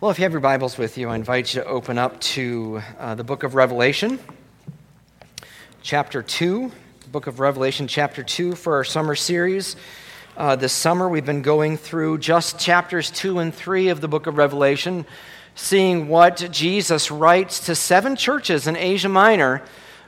Well, if you have your Bibles with you, I invite you to open up to uh, the book of Revelation, chapter 2. The book of Revelation, chapter 2, for our summer series. Uh, this summer, we've been going through just chapters 2 and 3 of the book of Revelation, seeing what Jesus writes to seven churches in Asia Minor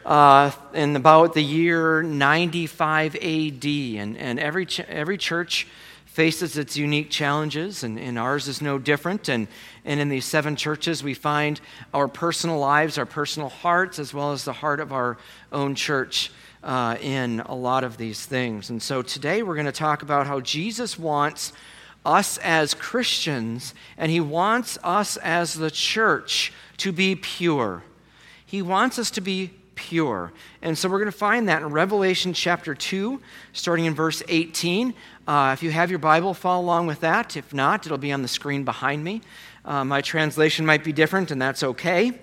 uh, in about the year 95 AD. And, and every, ch- every church faces its unique challenges, and, and, ours is no different. And, and in these seven churches, we find our personal lives, our personal hearts, as well as the heart of our own church uh, in a lot of these things. And so today we're going to talk about how Jesus wants us as Christians, and he wants us as the church to be pure. He wants us to be pure. And so we're going to find that in Revelation chapter 2, starting in verse 18. Uh, if you have your Bible, follow along with that. If not, it'll be on the screen behind me. Uh, my translation might be different, and that's okay.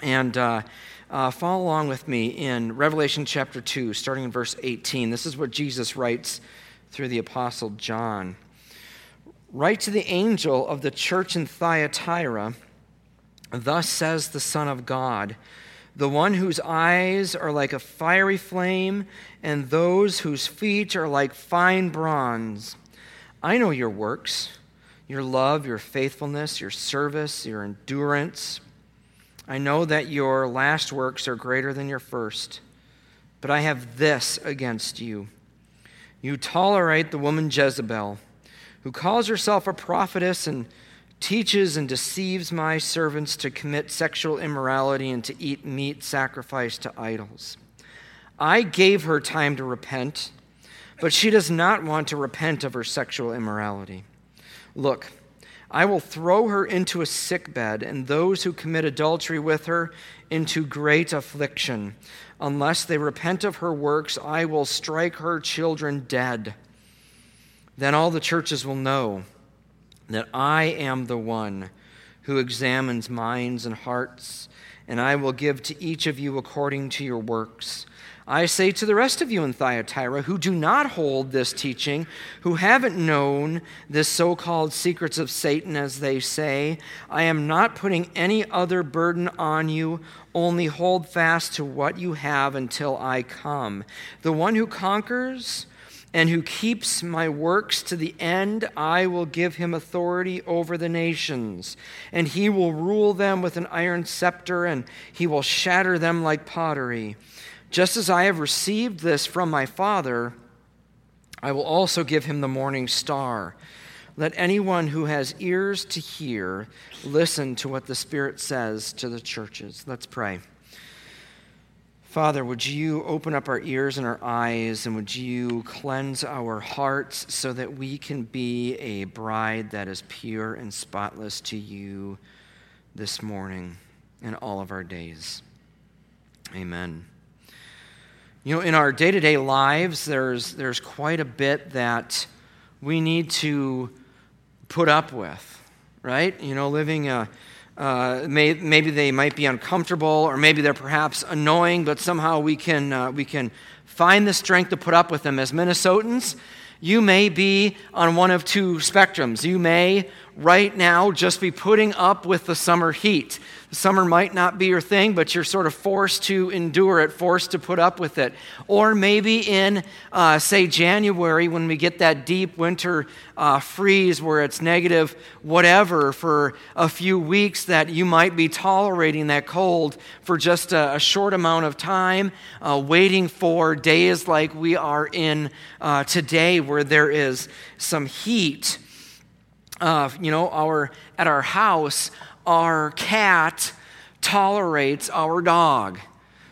And uh, uh follow along with me in Revelation chapter 2, starting in verse 18. This is what Jesus writes through the Apostle John. Write to the angel of the church in Thyatira, Thus says the Son of God the one whose eyes are like a fiery flame, and those whose feet are like fine bronze. I know your works, your love, your faithfulness, your service, your endurance. I know that your last works are greater than your first. But I have this against you. You tolerate the woman Jezebel, who calls herself a prophetess and teaches and deceives my servants to commit sexual immorality and to eat meat sacrificed to idols. I gave her time to repent, but she does not want to repent of her sexual immorality. Look, I will throw her into a sick bed, and those who commit adultery with her into great affliction. Unless they repent of her works, I will strike her children dead. Then all the churches will know that I am the one who examines minds and hearts, and I will give to each of you according to your works. I say to the rest of you in Thyatira who do not hold this teaching, who haven't known this so called secrets of Satan, as they say, I am not putting any other burden on you, only hold fast to what you have until I come. The one who conquers, and who keeps my works to the end, I will give him authority over the nations. And he will rule them with an iron scepter, and he will shatter them like pottery. Just as I have received this from my Father, I will also give him the morning star. Let anyone who has ears to hear listen to what the Spirit says to the churches. Let's pray. Father, would you open up our ears and our eyes, and would you cleanse our hearts so that we can be a bride that is pure and spotless to you this morning and all of our days? Amen. You know, in our day to day lives, there's, there's quite a bit that we need to put up with, right? You know, living a uh, may, maybe they might be uncomfortable, or maybe they're perhaps annoying, but somehow we can, uh, we can find the strength to put up with them. As Minnesotans, you may be on one of two spectrums. You may right now just be putting up with the summer heat. The summer might not be your thing, but you're sort of forced to endure it, forced to put up with it. Or maybe in, uh, say, January, when we get that deep winter uh, freeze where it's negative whatever for a few weeks, that you might be tolerating that cold for just a, a short amount of time, uh, waiting for days like we are in uh, today, where there is some heat. Uh, you know, our at our house, our cat tolerates our dog.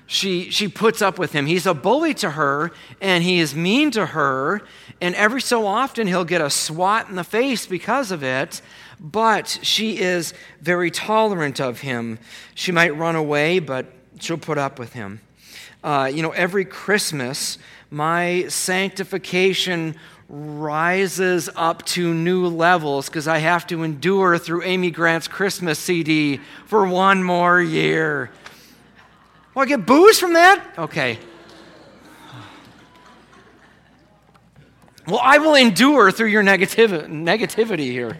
She, she puts up with him. He's a bully to her, and he is mean to her, and every so often he'll get a swat in the face because of it, but she is very tolerant of him. She might run away, but she'll put up with him. Uh, you know, every Christmas, my sanctification rises up to new levels because I have to endure through Amy Grant's Christmas CD for one more year. Well, I get boos from that? Okay. Well, I will endure through your negativ- negativity here.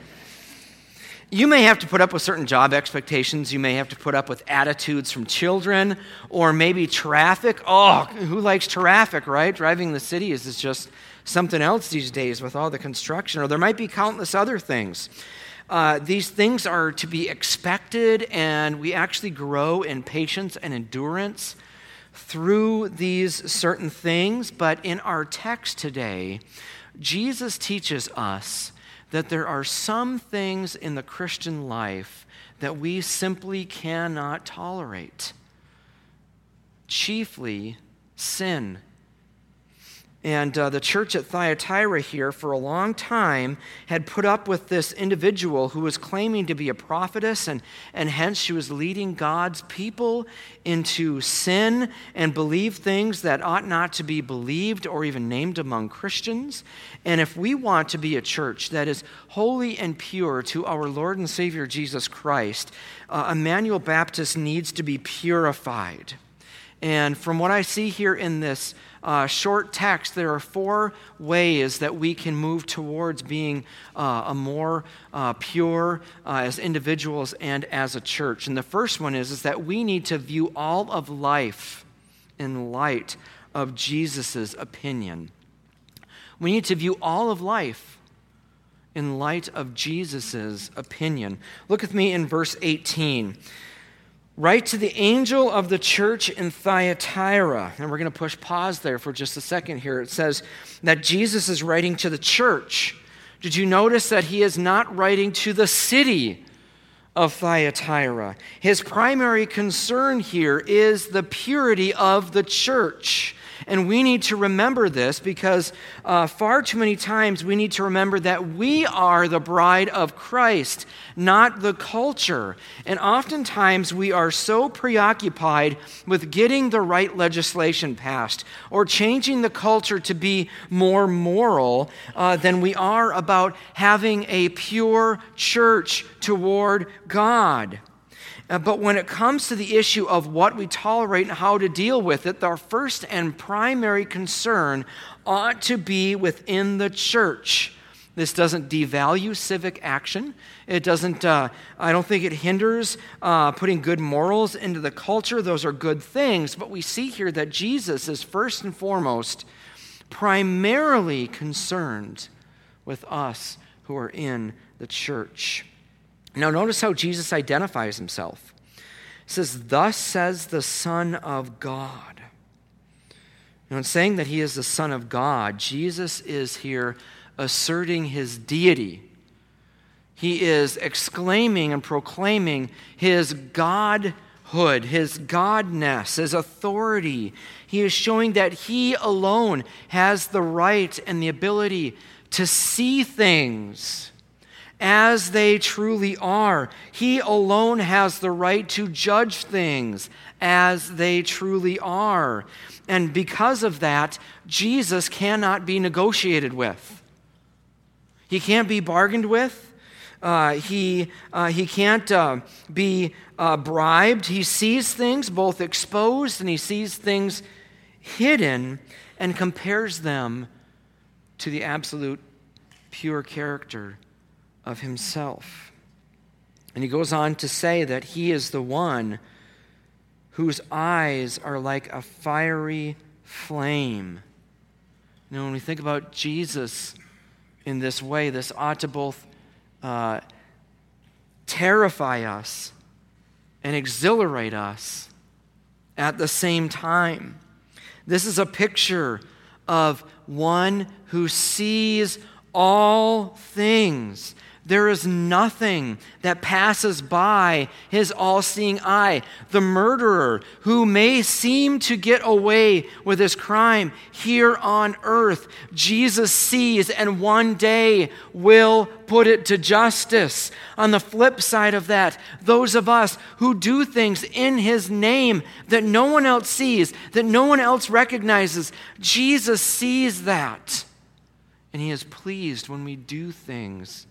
You may have to put up with certain job expectations. You may have to put up with attitudes from children or maybe traffic. Oh, who likes traffic, right? Driving the city is just something else these days with all the construction. Or there might be countless other things. Uh, these things are to be expected, and we actually grow in patience and endurance through these certain things. But in our text today, Jesus teaches us that there are some things in the Christian life that we simply cannot tolerate, chiefly sin and uh, the church at Thyatira here, for a long time, had put up with this individual who was claiming to be a prophetess, and, and hence she was leading God's people into sin and believe things that ought not to be believed or even named among Christians. And if we want to be a church that is holy and pure to our Lord and Savior Jesus Christ, uh, Emmanuel Baptist needs to be purified. And from what I see here in this uh, short text, there are four ways that we can move towards being uh, a more uh, pure uh, as individuals and as a church. And the first one is, is that we need to view all of life in light of Jesus' opinion. We need to view all of life in light of Jesus' opinion. Look with me in verse 18. Write to the angel of the church in Thyatira. And we're going to push pause there for just a second here. It says that Jesus is writing to the church. Did you notice that he is not writing to the city of Thyatira? His primary concern here is the purity of the church. And we need to remember this because uh, far too many times we need to remember that we are the bride of Christ, not the culture. And oftentimes we are so preoccupied with getting the right legislation passed or changing the culture to be more moral uh, than we are about having a pure church toward God. Uh, but when it comes to the issue of what we tolerate and how to deal with it, our first and primary concern ought to be within the church. This doesn't devalue civic action. It doesn't, uh, I don't think it hinders uh, putting good morals into the culture. Those are good things. But we see here that Jesus is first and foremost primarily concerned with us who are in the church. Now, notice how Jesus identifies himself. He says, Thus says the Son of God. Now, in saying that he is the Son of God, Jesus is here asserting his deity. He is exclaiming and proclaiming his godhood, his godness, his authority. He is showing that he alone has the right and the ability to see things as they truly are. He alone has the right to judge things as they truly are. And because of that, Jesus cannot be negotiated with. He can't be bargained with. Uh, he, uh, he can't uh, be uh, bribed. He sees things both exposed and he sees things hidden and compares them to the absolute pure character of himself. And he goes on to say that he is the one whose eyes are like a fiery flame. You know, when we think about Jesus in this way, this ought to both uh, terrify us and exhilarate us at the same time. This is a picture of one who sees all things there is nothing that passes by his all seeing eye. The murderer, who may seem to get away with his crime here on earth, Jesus sees and one day will put it to justice. On the flip side of that, those of us who do things in his name that no one else sees, that no one else recognizes, Jesus sees that. And he is pleased when we do things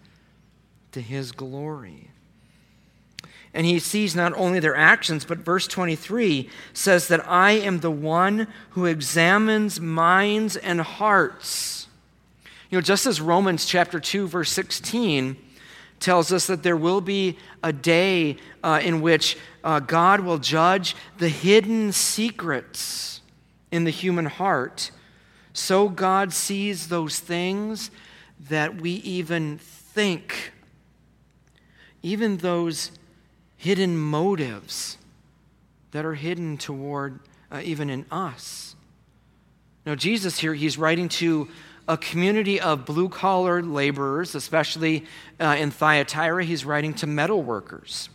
to his glory. And he sees not only their actions, but verse 23 says that I am the one who examines minds and hearts. You know, just as Romans chapter 2, verse 16 tells us that there will be a day uh, in which uh, God will judge the hidden secrets in the human heart. So God sees those things that we even think, even those hidden motives that are hidden toward uh, even in us. Now, Jesus here, he's writing to a community of blue collar laborers, especially uh, in Thyatira. He's writing to metal workers.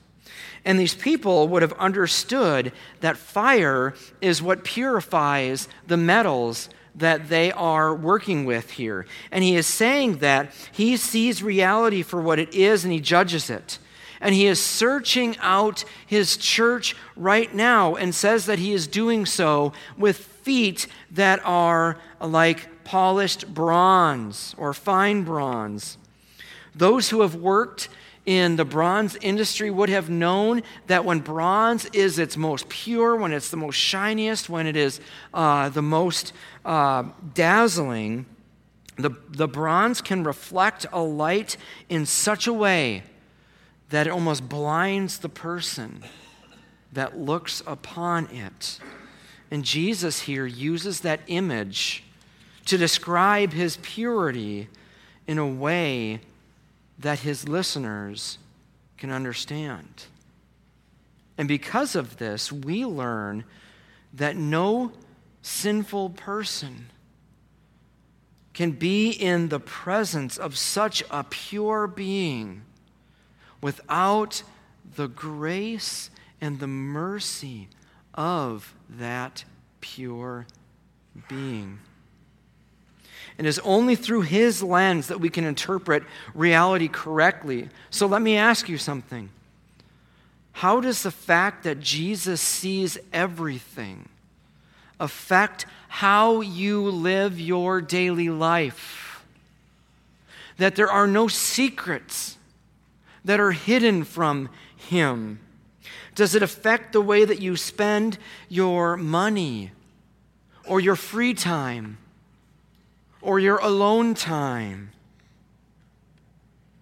And these people would have understood that fire is what purifies the metals that they are working with here. And he is saying that he sees reality for what it is and he judges it. And he is searching out his church right now and says that he is doing so with feet that are like polished bronze or fine bronze. Those who have worked in the bronze industry would have known that when bronze is its most pure, when it's the most shiniest, when it is uh, the most uh, dazzling, the, the bronze can reflect a light in such a way that it almost blinds the person that looks upon it. And Jesus here uses that image to describe his purity in a way that his listeners can understand. And because of this, we learn that no sinful person can be in the presence of such a pure being without the grace and the mercy of that pure being. It is only through his lens that we can interpret reality correctly. So let me ask you something. How does the fact that Jesus sees everything affect how you live your daily life? That there are no secrets that are hidden from him? Does it affect the way that you spend your money or your free time? or your alone time.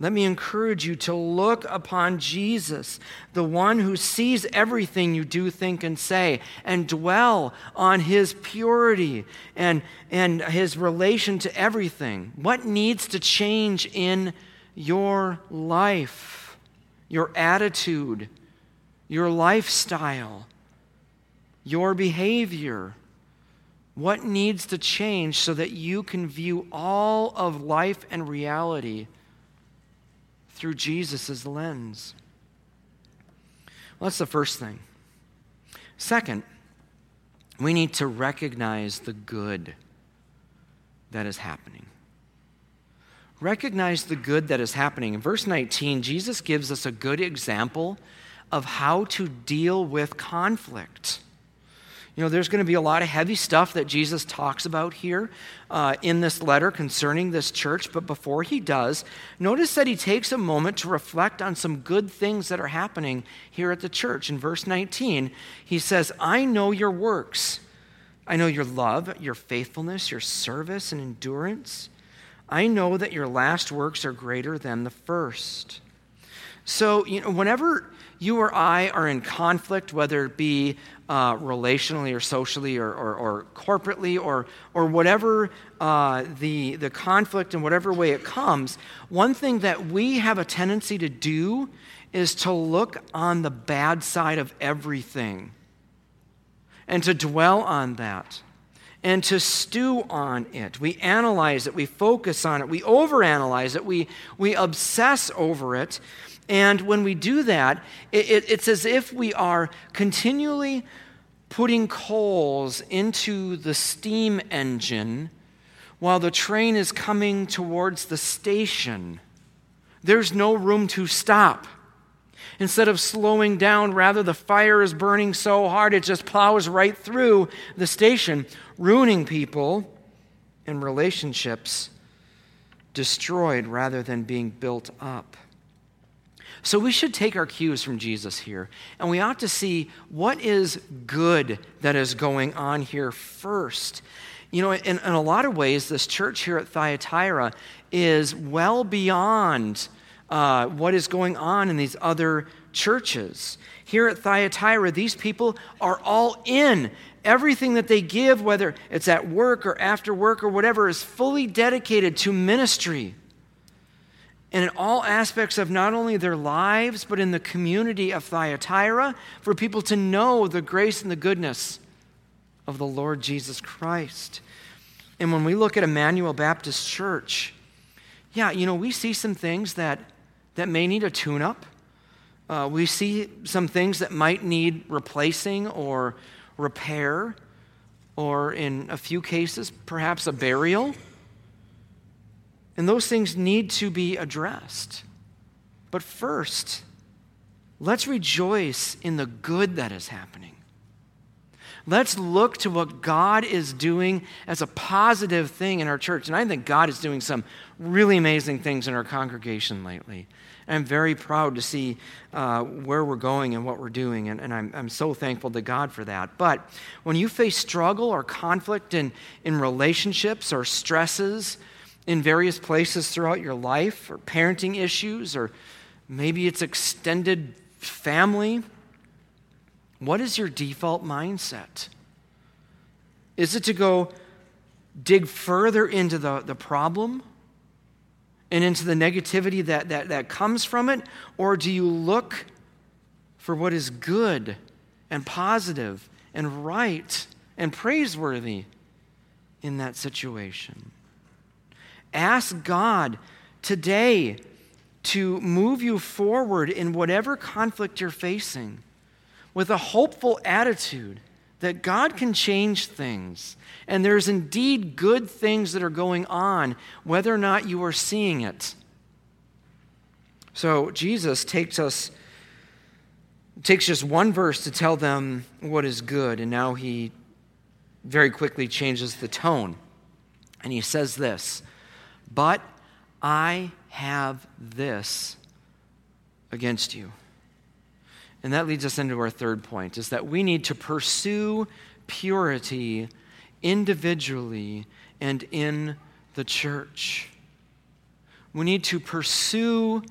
Let me encourage you to look upon Jesus, the one who sees everything you do, think, and say, and dwell on his purity and, and his relation to everything. What needs to change in your life, your attitude, your lifestyle, your behavior? What needs to change so that you can view all of life and reality through Jesus' lens? Well, that's the first thing. Second, we need to recognize the good that is happening. Recognize the good that is happening. In verse 19, Jesus gives us a good example of how to deal with conflict. You know, there's going to be a lot of heavy stuff that Jesus talks about here uh, in this letter concerning this church. But before he does, notice that he takes a moment to reflect on some good things that are happening here at the church. In verse 19, he says, I know your works. I know your love, your faithfulness, your service, and endurance. I know that your last works are greater than the first. So, you know, whenever you or I are in conflict, whether it be uh, relationally or socially or, or, or, corporately or, or whatever uh, the, the conflict in whatever way it comes, one thing that we have a tendency to do is to look on the bad side of everything and to dwell on that and to stew on it. We analyze it, we focus on it, we overanalyze it, we, we obsess over it. And when we do that, it, it, it's as if we are continually putting coals into the steam engine while the train is coming towards the station. There's no room to stop. Instead of slowing down, rather, the fire is burning so hard it just plows right through the station, ruining people and relationships destroyed rather than being built up. So we should take our cues from Jesus here, and we ought to see what is good that is going on here first. You know, in, in a lot of ways, this church here at Thyatira is well beyond uh, what is going on in these other churches. Here at Thyatira, these people are all in. Everything that they give, whether it's at work or after work or whatever, is fully dedicated to ministry. And in all aspects of not only their lives, but in the community of Thyatira, for people to know the grace and the goodness of the Lord Jesus Christ. And when we look at Emmanuel Baptist Church, yeah, you know, we see some things that, that may need a tune up. Uh, we see some things that might need replacing or repair, or in a few cases, perhaps a burial. And those things need to be addressed. But first, let's rejoice in the good that is happening. Let's look to what God is doing as a positive thing in our church. And I think God is doing some really amazing things in our congregation lately. I'm very proud to see uh, where we're going and what we're doing. And, and I'm, I'm so thankful to God for that. But when you face struggle or conflict in, in relationships or stresses in various places throughout your life, or parenting issues, or maybe it's extended family, what is your default mindset? Is it to go dig further into the, the problem and into the negativity that, that, that comes from it? Or do you look for what is good and positive and right and praiseworthy in that situation? Ask God today to move you forward in whatever conflict you're facing with a hopeful attitude that God can change things. And there's indeed good things that are going on, whether or not you are seeing it. So Jesus takes us takes just one verse to tell them what is good, and now he very quickly changes the tone. And he says this, "But I have this against you." And that leads us into our third point is that we need to pursue purity individually and in the church. We need to pursue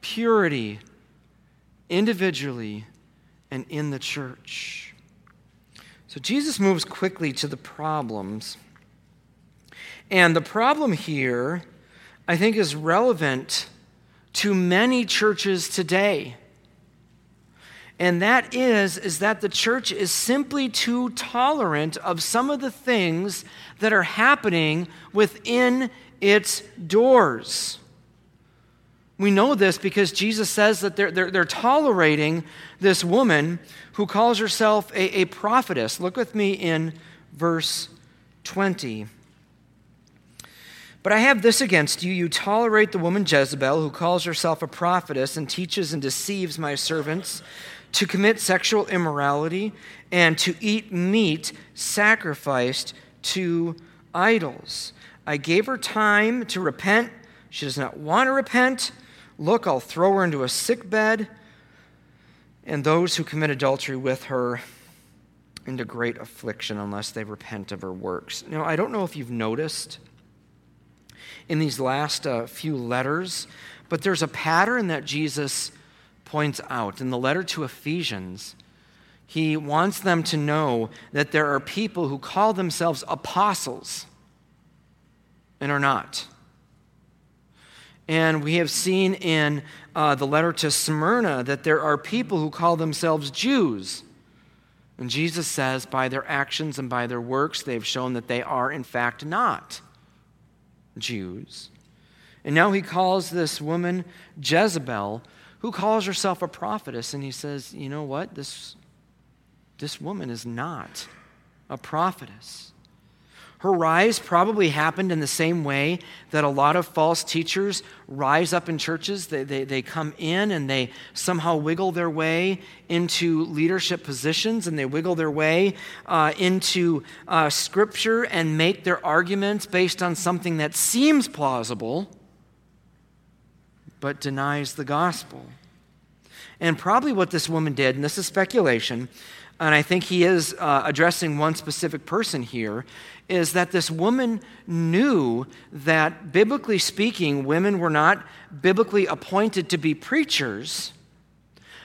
purity individually and in the church. So Jesus moves quickly to the problems. And the problem here, I think, is relevant to many churches today and that is is that the church is simply too tolerant of some of the things that are happening within its doors. We know this because Jesus says that they're, they're, they're tolerating this woman who calls herself a, a prophetess. Look with me in verse 20. But I have this against you. You tolerate the woman Jezebel, who calls herself a prophetess and teaches and deceives my servants to commit sexual immorality, and to eat meat sacrificed to idols. I gave her time to repent. She does not want to repent. Look, I'll throw her into a sick bed, and those who commit adultery with her into great affliction unless they repent of her works. Now, I don't know if you've noticed in these last uh, few letters, but there's a pattern that Jesus points out in the letter to Ephesians, he wants them to know that there are people who call themselves apostles and are not. And we have seen in uh, the letter to Smyrna that there are people who call themselves Jews. And Jesus says, by their actions and by their works, they've shown that they are, in fact, not Jews. And now he calls this woman Jezebel, who calls herself a prophetess, and he says, You know what? This, this woman is not a prophetess. Her rise probably happened in the same way that a lot of false teachers rise up in churches. They, they, they come in and they somehow wiggle their way into leadership positions and they wiggle their way uh, into uh, scripture and make their arguments based on something that seems plausible but denies the gospel. And probably what this woman did, and this is speculation, and I think he is uh, addressing one specific person here, is that this woman knew that, biblically speaking, women were not biblically appointed to be preachers.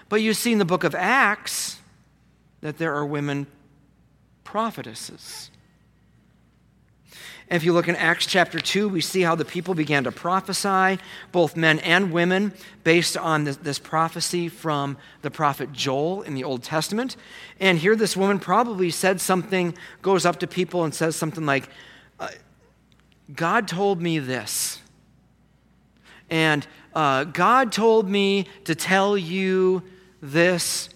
But you see in the book of Acts that there are women prophetesses. If you look in Acts chapter 2, we see how the people began to prophesy, both men and women, based on this, this, prophecy from the prophet Joel in the Old Testament. And here, this woman probably said something, goes up to people and says something like, uh, God told me this. And uh, God told me to tell you this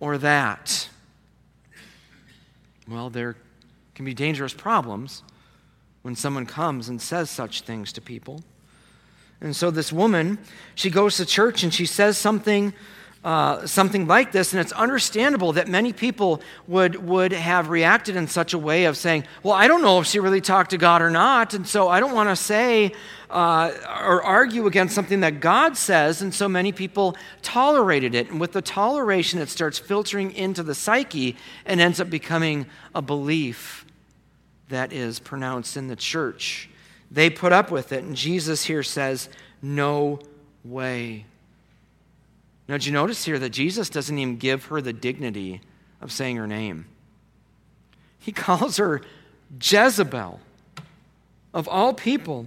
or that. Well, there can be dangerous problems when someone comes and says such things to people. And so this woman, she goes to church and she says something, uh, something like this, and it's understandable that many people would, would have reacted in such a way of saying, Well, I don't know if she really talked to God or not, and so I don't want to say uh, or argue against something that God says, and so many people tolerated it. And with the toleration, it starts filtering into the psyche and ends up becoming a belief that is pronounced in the church. They put up with it, and Jesus here says, No way. Now, did you notice here that Jesus doesn't even give her the dignity of saying her name? He calls her Jezebel, of all people.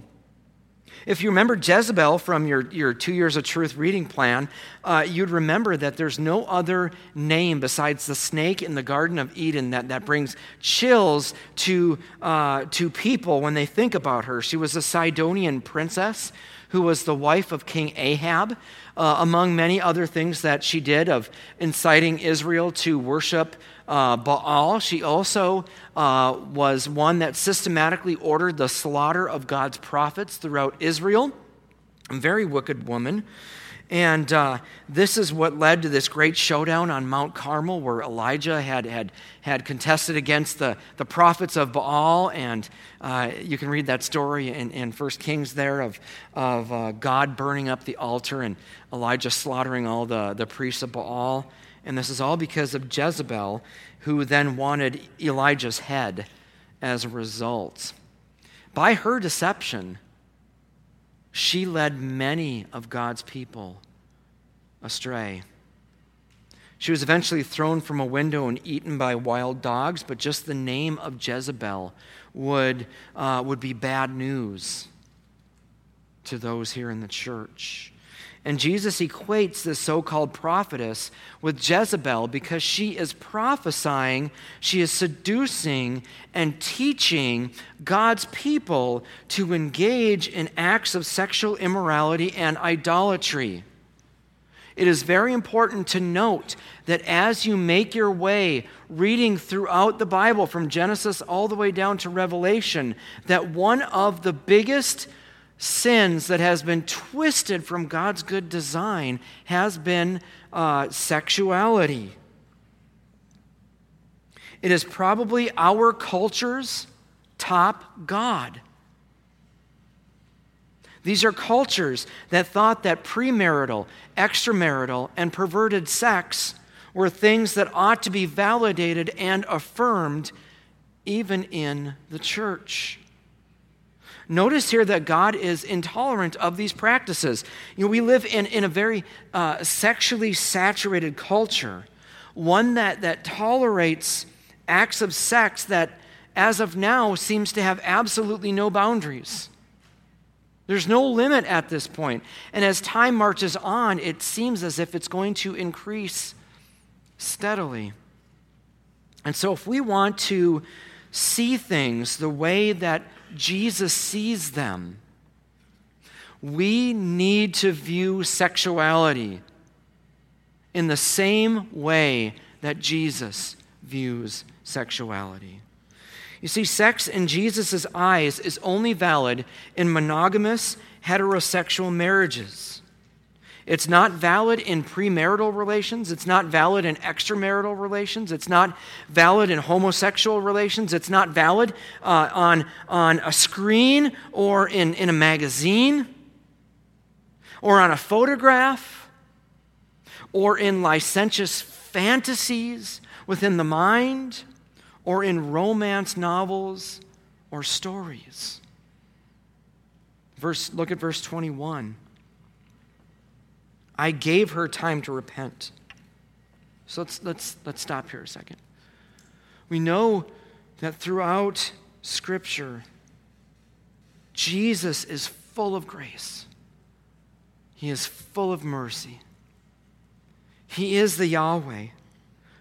If you remember Jezebel from your, your two years of truth reading plan, uh, you'd remember that there's no other name besides the snake in the Garden of Eden that, that brings chills to, uh, to people when they think about her. She was a Sidonian princess who was the wife of King Ahab, uh, among many other things that she did of inciting Israel to worship uh, Baal. She also uh, was one that systematically ordered the slaughter of God's prophets throughout Israel. A very wicked woman. And uh, this is what led to this great showdown on Mount Carmel, where Elijah had, had, had contested against the, the prophets of Baal. And uh, you can read that story in, in 1 Kings there of, of uh, God burning up the altar and Elijah slaughtering all the, the priests of Baal. And this is all because of Jezebel, who then wanted Elijah's head as a result. By her deception, she led many of God's people astray. She was eventually thrown from a window and eaten by wild dogs, but just the name of Jezebel would, uh, would be bad news to those here in the church. And Jesus equates this so called prophetess with Jezebel because she is prophesying, she is seducing and teaching God's people to engage in acts of sexual immorality and idolatry. It is very important to note that as you make your way reading throughout the Bible from Genesis all the way down to Revelation, that one of the biggest sins that has been twisted from God's good design has been uh, sexuality. It is probably our culture's top God. These are cultures that thought that premarital, extramarital, and perverted sex were things that ought to be validated and affirmed even in the church. Notice here that God is intolerant of these practices. You know, we live in, in a very uh, sexually saturated culture, one that, that tolerates acts of sex that, as of now, seems to have absolutely no boundaries. There's no limit at this point. And as time marches on, it seems as if it's going to increase steadily. And so, if we want to see things the way that Jesus sees them. We need to view sexuality in the same way that Jesus views sexuality. You see, sex in Jesus' eyes is only valid in monogamous heterosexual marriages. It's not valid in premarital relations. It's not valid in extramarital relations. It's not valid in homosexual relations. It's not valid uh, on, on a screen or in, in a magazine or on a photograph or in licentious fantasies within the mind, or in romance novels or stories. Verse, look at verse 21. I gave her time to repent. So let's, let's, let's stop here a second. We know that throughout Scripture, Jesus is full of grace, He is full of mercy. He is the Yahweh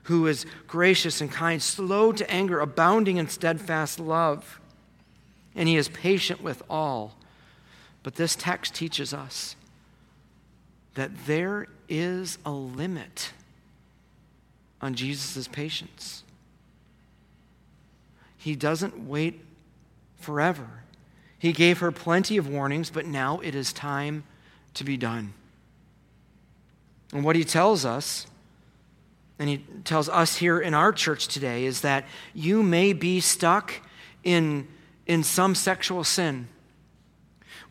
who is gracious and kind, slow to anger, abounding in steadfast love. And He is patient with all. But this text teaches us that there is a limit on Jesus' patience. He doesn't wait forever. He gave her plenty of warnings, but now it is time to be done. And what he tells us, and he tells us here in our church today, is that you may be stuck in, in some sexual sin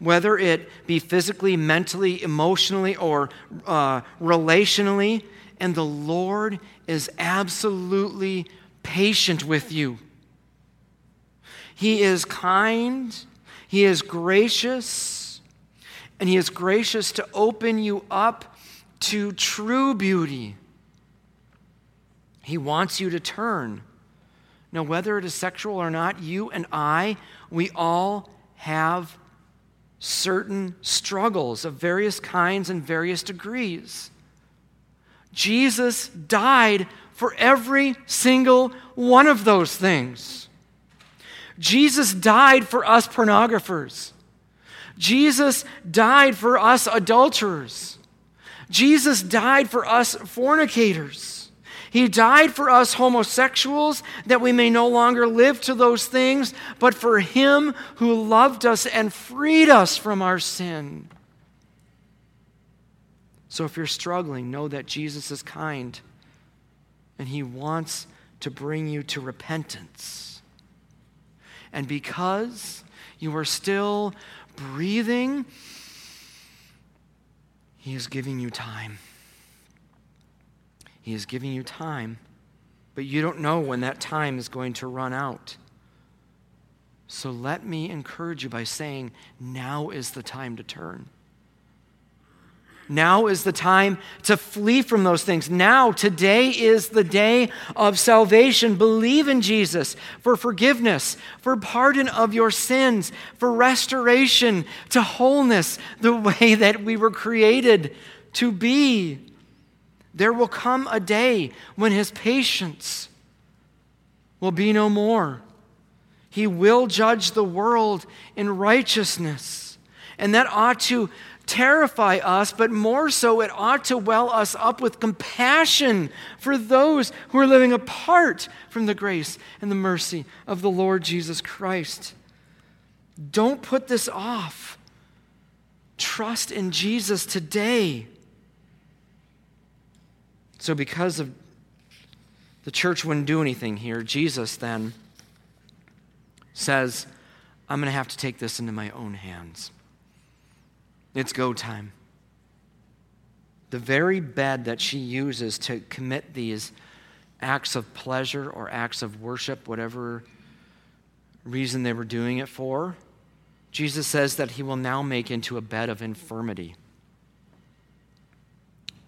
whether it be physically, mentally, emotionally, or uh, relationally, and the Lord is absolutely patient with you. He is kind, He is gracious, and He is gracious to open you up to true beauty. He wants you to turn. Now, whether it is sexual or not, you and I, we all have certain struggles of various kinds and various degrees. Jesus died for every single one of those things. Jesus died for us pornographers. Jesus died for us adulterers. Jesus died for us fornicators. He died for us homosexuals that we may no longer live to those things, but for Him who loved us and freed us from our sin. So if you're struggling, know that Jesus is kind and He wants to bring you to repentance. And because you are still breathing, He is giving you time. He is giving you time, but you don't know when that time is going to run out. So let me encourage you by saying, now is the time to turn. Now is the time to flee from those things. Now, today is the day of salvation. Believe in Jesus for forgiveness, for pardon of your sins, for restoration to wholeness, the way that we were created to be. There will come a day when his patience will be no more. He will judge the world in righteousness. And that ought to terrify us, but more so, it ought to well us up with compassion for those who are living apart from the grace and the mercy of the Lord Jesus Christ. Don't put this off. Trust in Jesus today. So, because of the church wouldn't do anything here, Jesus then says, I'm going to have to take this into my own hands. It's go time. The very bed that she uses to commit these acts of pleasure or acts of worship, whatever reason they were doing it for, Jesus says that he will now make into a bed of infirmity.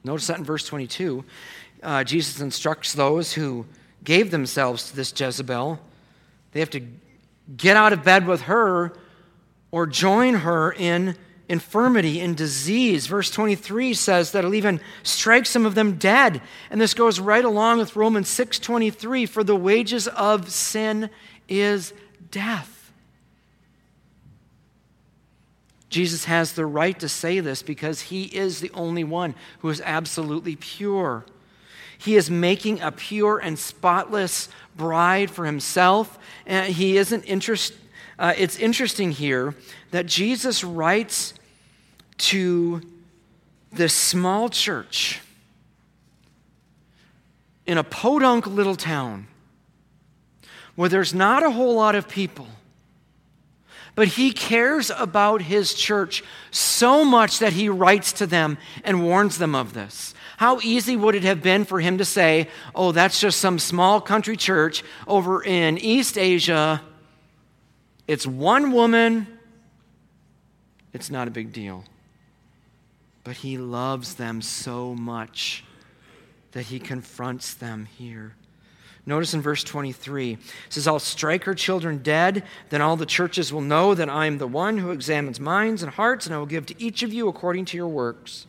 Notice that in verse 22, uh, Jesus instructs those who gave themselves to this Jezebel, they have to get out of bed with her or join her in infirmity in disease. Verse 23 says that it'll even strike some of them dead. And this goes right along with Romans 6:23 for the wages of sin is death. Jesus has the right to say this because he is the only one who is absolutely pure. He is making a pure and spotless bride for himself. And he isn't interest, uh, it's interesting here that Jesus writes to this small church in a podunk little town where there's not a whole lot of people But he cares about his church so much that he writes to them and warns them of this. How easy would it have been for him to say, Oh, that's just some small country church over in East Asia? It's one woman. It's not a big deal. But he loves them so much that he confronts them here. Notice in verse 23, it says, I'll strike her children dead, then all the churches will know that I am the one who examines minds and hearts, and I will give to each of you according to your works.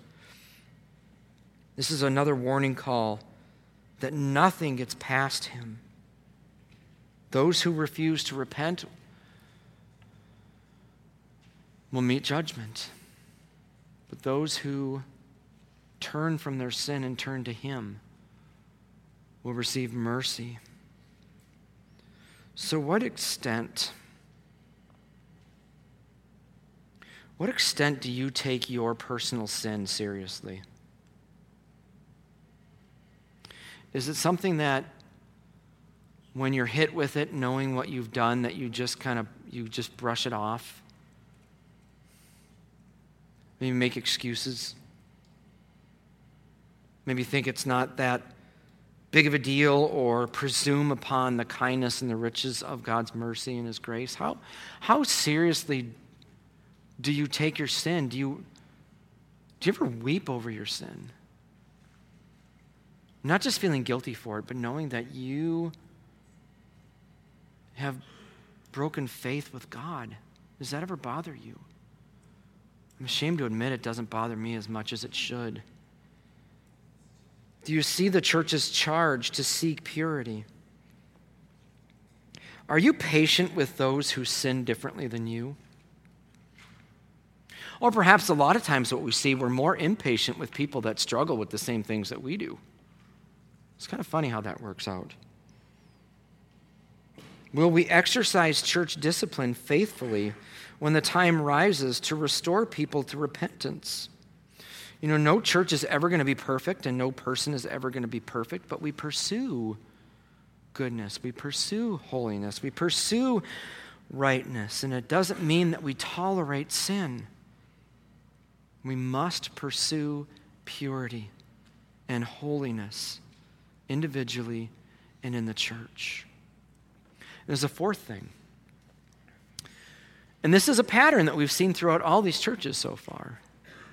This is another warning call that nothing gets past him. Those who refuse to repent will meet judgment. But those who turn from their sin and turn to him will receive mercy. So, what extent? What extent do you take your personal sin seriously? Is it something that when you're hit with it, knowing what you've done, that you just kind of you just brush it off? Maybe make excuses. Maybe think it's not that big of a deal or presume upon the kindness and the riches of God's mercy and His grace? How, how seriously do you take your sin? Do you, do you ever weep over your sin? Not just feeling guilty for it, but knowing that you have broken faith with God. Does that ever bother you? I'm ashamed to admit it doesn't bother me as much as it should. Do you see the church's charge to seek purity? Are you patient with those who sin differently than you? Or perhaps a lot of times what we see, we're more impatient with people that struggle with the same things that we do. It's kind of funny how that works out. Will we exercise church discipline faithfully when the time rises to restore people to repentance? You know, no church is ever going to be perfect and no person is ever going to be perfect, but we pursue goodness, we pursue holiness, we pursue rightness, and it doesn't mean that we tolerate sin. We must pursue purity and holiness individually and in the church. There's a fourth thing. And this is a pattern that we've seen throughout all these churches so far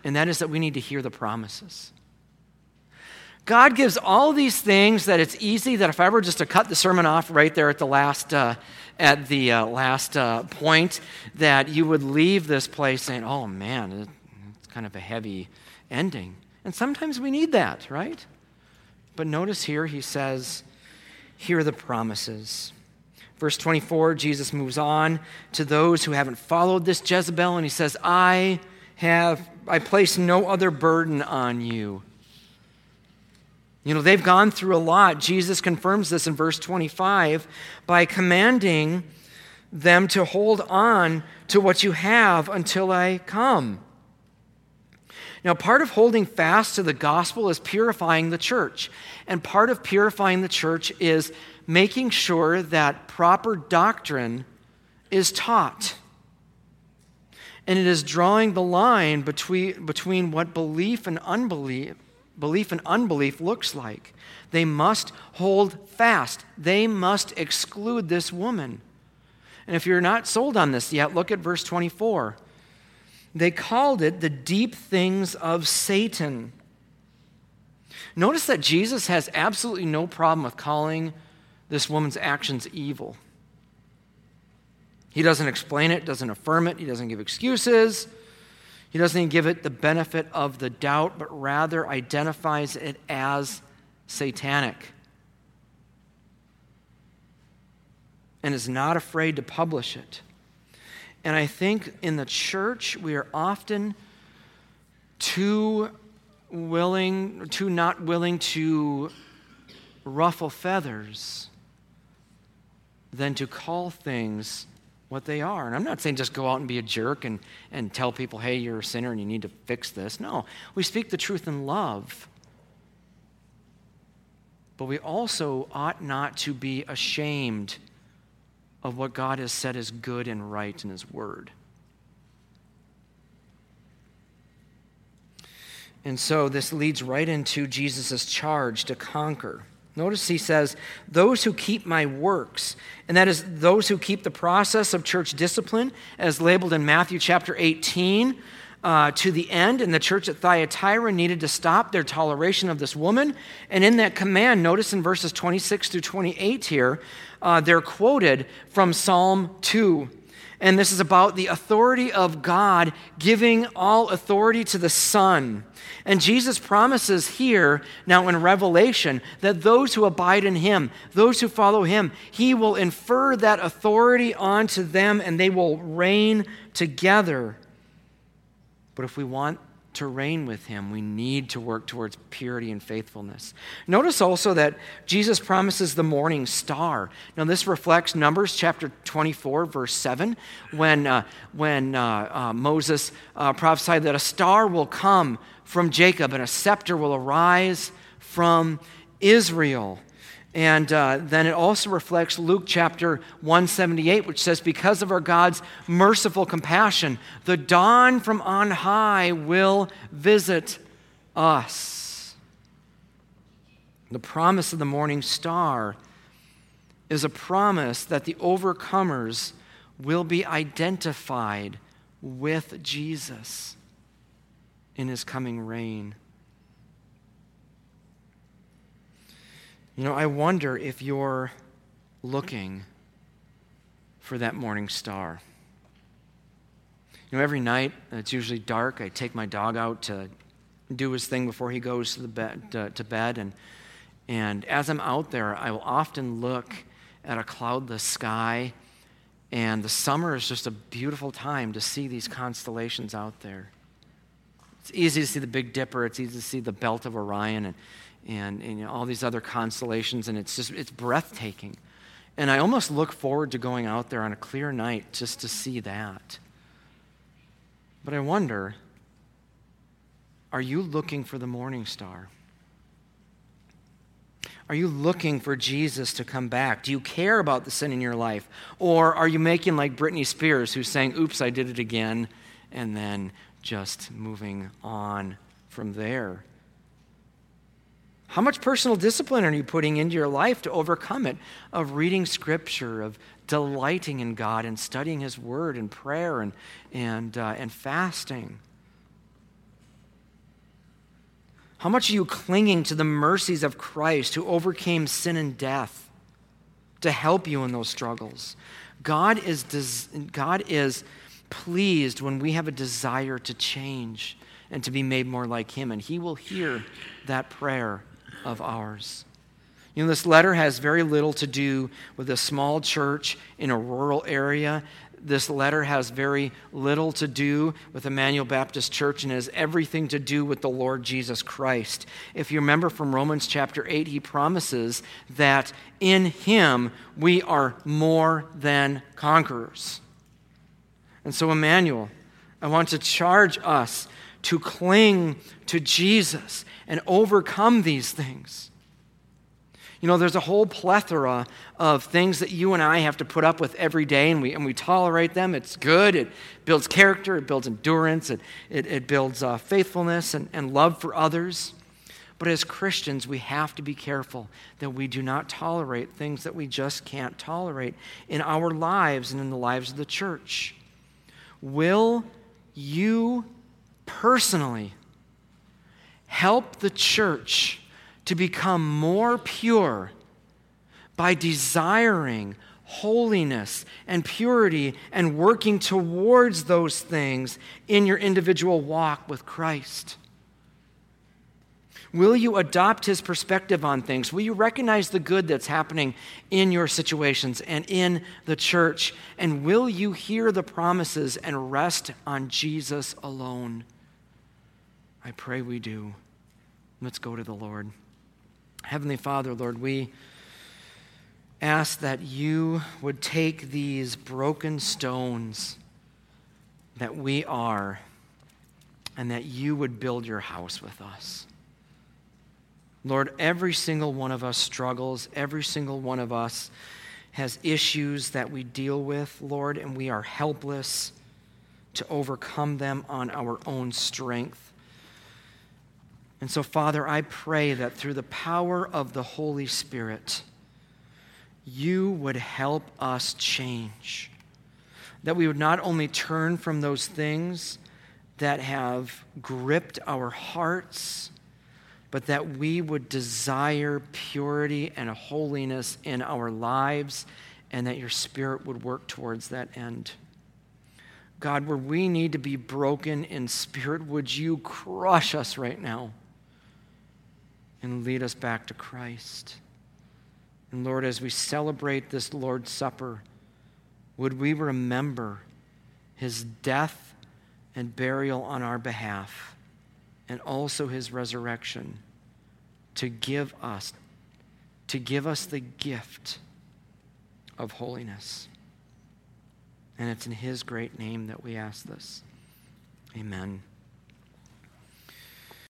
and that is that we need to hear the promises. God gives all these things that it's easy that if I were just to cut the sermon off right there at the last, uh, at the uh, last uh, point, that you would leave this place saying, "Oh man, it's kind of a heavy ending." And sometimes we need that, right? But notice here he says, "Hear the promises." Verse 24, Jesus moves on to those who haven't followed this Jezebel, and he says, "I." have, I place no other burden on you. You know, they've gone through a lot. Jesus confirms this in verse 25 by commanding them to hold on to what you have until I come. Now, part of holding fast to the gospel is purifying the church. And part of purifying the church is making sure that proper doctrine is taught. And it is drawing the line between, between what belief and unbelief, belief and unbelief looks like. They must hold fast. They must exclude this woman. And if you're not sold on this yet, look at verse 24. They called it the deep things of Satan. Notice that Jesus has absolutely no problem with calling this woman's actions evil. He doesn't explain it, doesn't affirm it, he doesn't give excuses. He doesn't even give it the benefit of the doubt, but rather identifies it as satanic. And is not afraid to publish it. And I think in the church, we are often too willing, too not willing to ruffle feathers than to call things what they are. And I'm not saying just go out and be a jerk and, and tell people, hey, you're a sinner and you need to fix this. No, we speak the truth in love. But we also ought not to be ashamed of what God has said is good and right in His Word. And so this leads right into Jesus' charge to conquer. Notice he says, Those who keep my works, and that is those who keep the process of church discipline, as labeled in Matthew chapter 18, uh, to the end, and the church at Thyatira needed to stop their toleration of this woman. And in that command, notice in verses 26 through 28 here, uh, they're quoted from Psalm 2. And this is about the authority of God giving all authority to the Son. And Jesus promises here, now in Revelation, that those who abide in Him, those who follow Him, He will infer that authority onto them and they will reign together. But if we want to reign with him, we need to work towards purity and faithfulness. Notice also that Jesus promises the morning star. Now, this reflects Numbers chapter 24, verse 7, when, uh, when uh, uh, Moses uh, prophesied that a star will come from Jacob and a scepter will arise from Israel. And uh, then it also reflects Luke chapter 178, which says, Because of our God's merciful compassion, the dawn from on high will visit us. The promise of the morning star is a promise that the overcomers will be identified with Jesus in his coming reign. You know, I wonder if you're looking for that morning star. You know, every night, it's usually dark, I take my dog out to do his thing before he goes to, the bed, uh, to bed. And, and as I'm out there, I will often look at a cloudless sky. And the summer is just a beautiful time to see these constellations out there. It's easy to see the Big Dipper, it's easy to see the Belt of Orion. And, and, and you know, all these other constellations, and it's just it's breathtaking. And I almost look forward to going out there on a clear night just to see that. But I wonder are you looking for the morning star? Are you looking for Jesus to come back? Do you care about the sin in your life? Or are you making like Britney Spears, who's saying, oops, I did it again, and then just moving on from there? How much personal discipline are you putting into your life to overcome it? Of reading scripture, of delighting in God and studying His Word and prayer and, and, uh, and fasting? How much are you clinging to the mercies of Christ who overcame sin and death to help you in those struggles? God is, des- God is pleased when we have a desire to change and to be made more like Him, and He will hear that prayer of ours. You know, this letter has very little to do with a small church in a rural area. This letter has very little to do with Emmanuel Baptist Church and has everything to do with the Lord Jesus Christ. If you remember from Romans chapter 8, he promises that in him we are more than conquerors. And so, Emmanuel, I want to charge us to cling to Jesus and overcome these things. You know, there's a whole plethora of things that you and I have to put up with every day, and we, and we tolerate them. It's good. It builds character, it builds endurance, it, it, it builds uh, faithfulness and, and love for others. But as Christians, we have to be careful that we do not tolerate things that we just can't tolerate in our lives and in the lives of the church. Will you personally help the church to become more pure by desiring holiness and purity and working towards those things in your individual walk with Christ? Will you adopt his perspective on things? Will you recognize the good that's happening in your situations and in the church? And will you hear the promises and rest on Jesus alone? I pray we do. Let's go to the Lord. Heavenly Father, Lord, we ask that you would take these broken stones that we are and that you would build your house with us. Lord, every single one of us struggles, every single one of us has issues that we deal with, Lord, and we are helpless to overcome them on our own strength. And so, Father, I pray that through the power of the Holy Spirit, you would help us change. That we would not only turn from those things that have gripped our hearts, but that we would desire purity and holiness in our lives, and that your Spirit would work towards that end. God, where we need to be broken in spirit, would you crush us right now and lead us back to Christ? And Lord, as we celebrate this Lord's Supper, would we remember his death and burial on our behalf, and also his resurrection to give us to give us the gift of holiness. And it's in his great name that we ask this. Amen.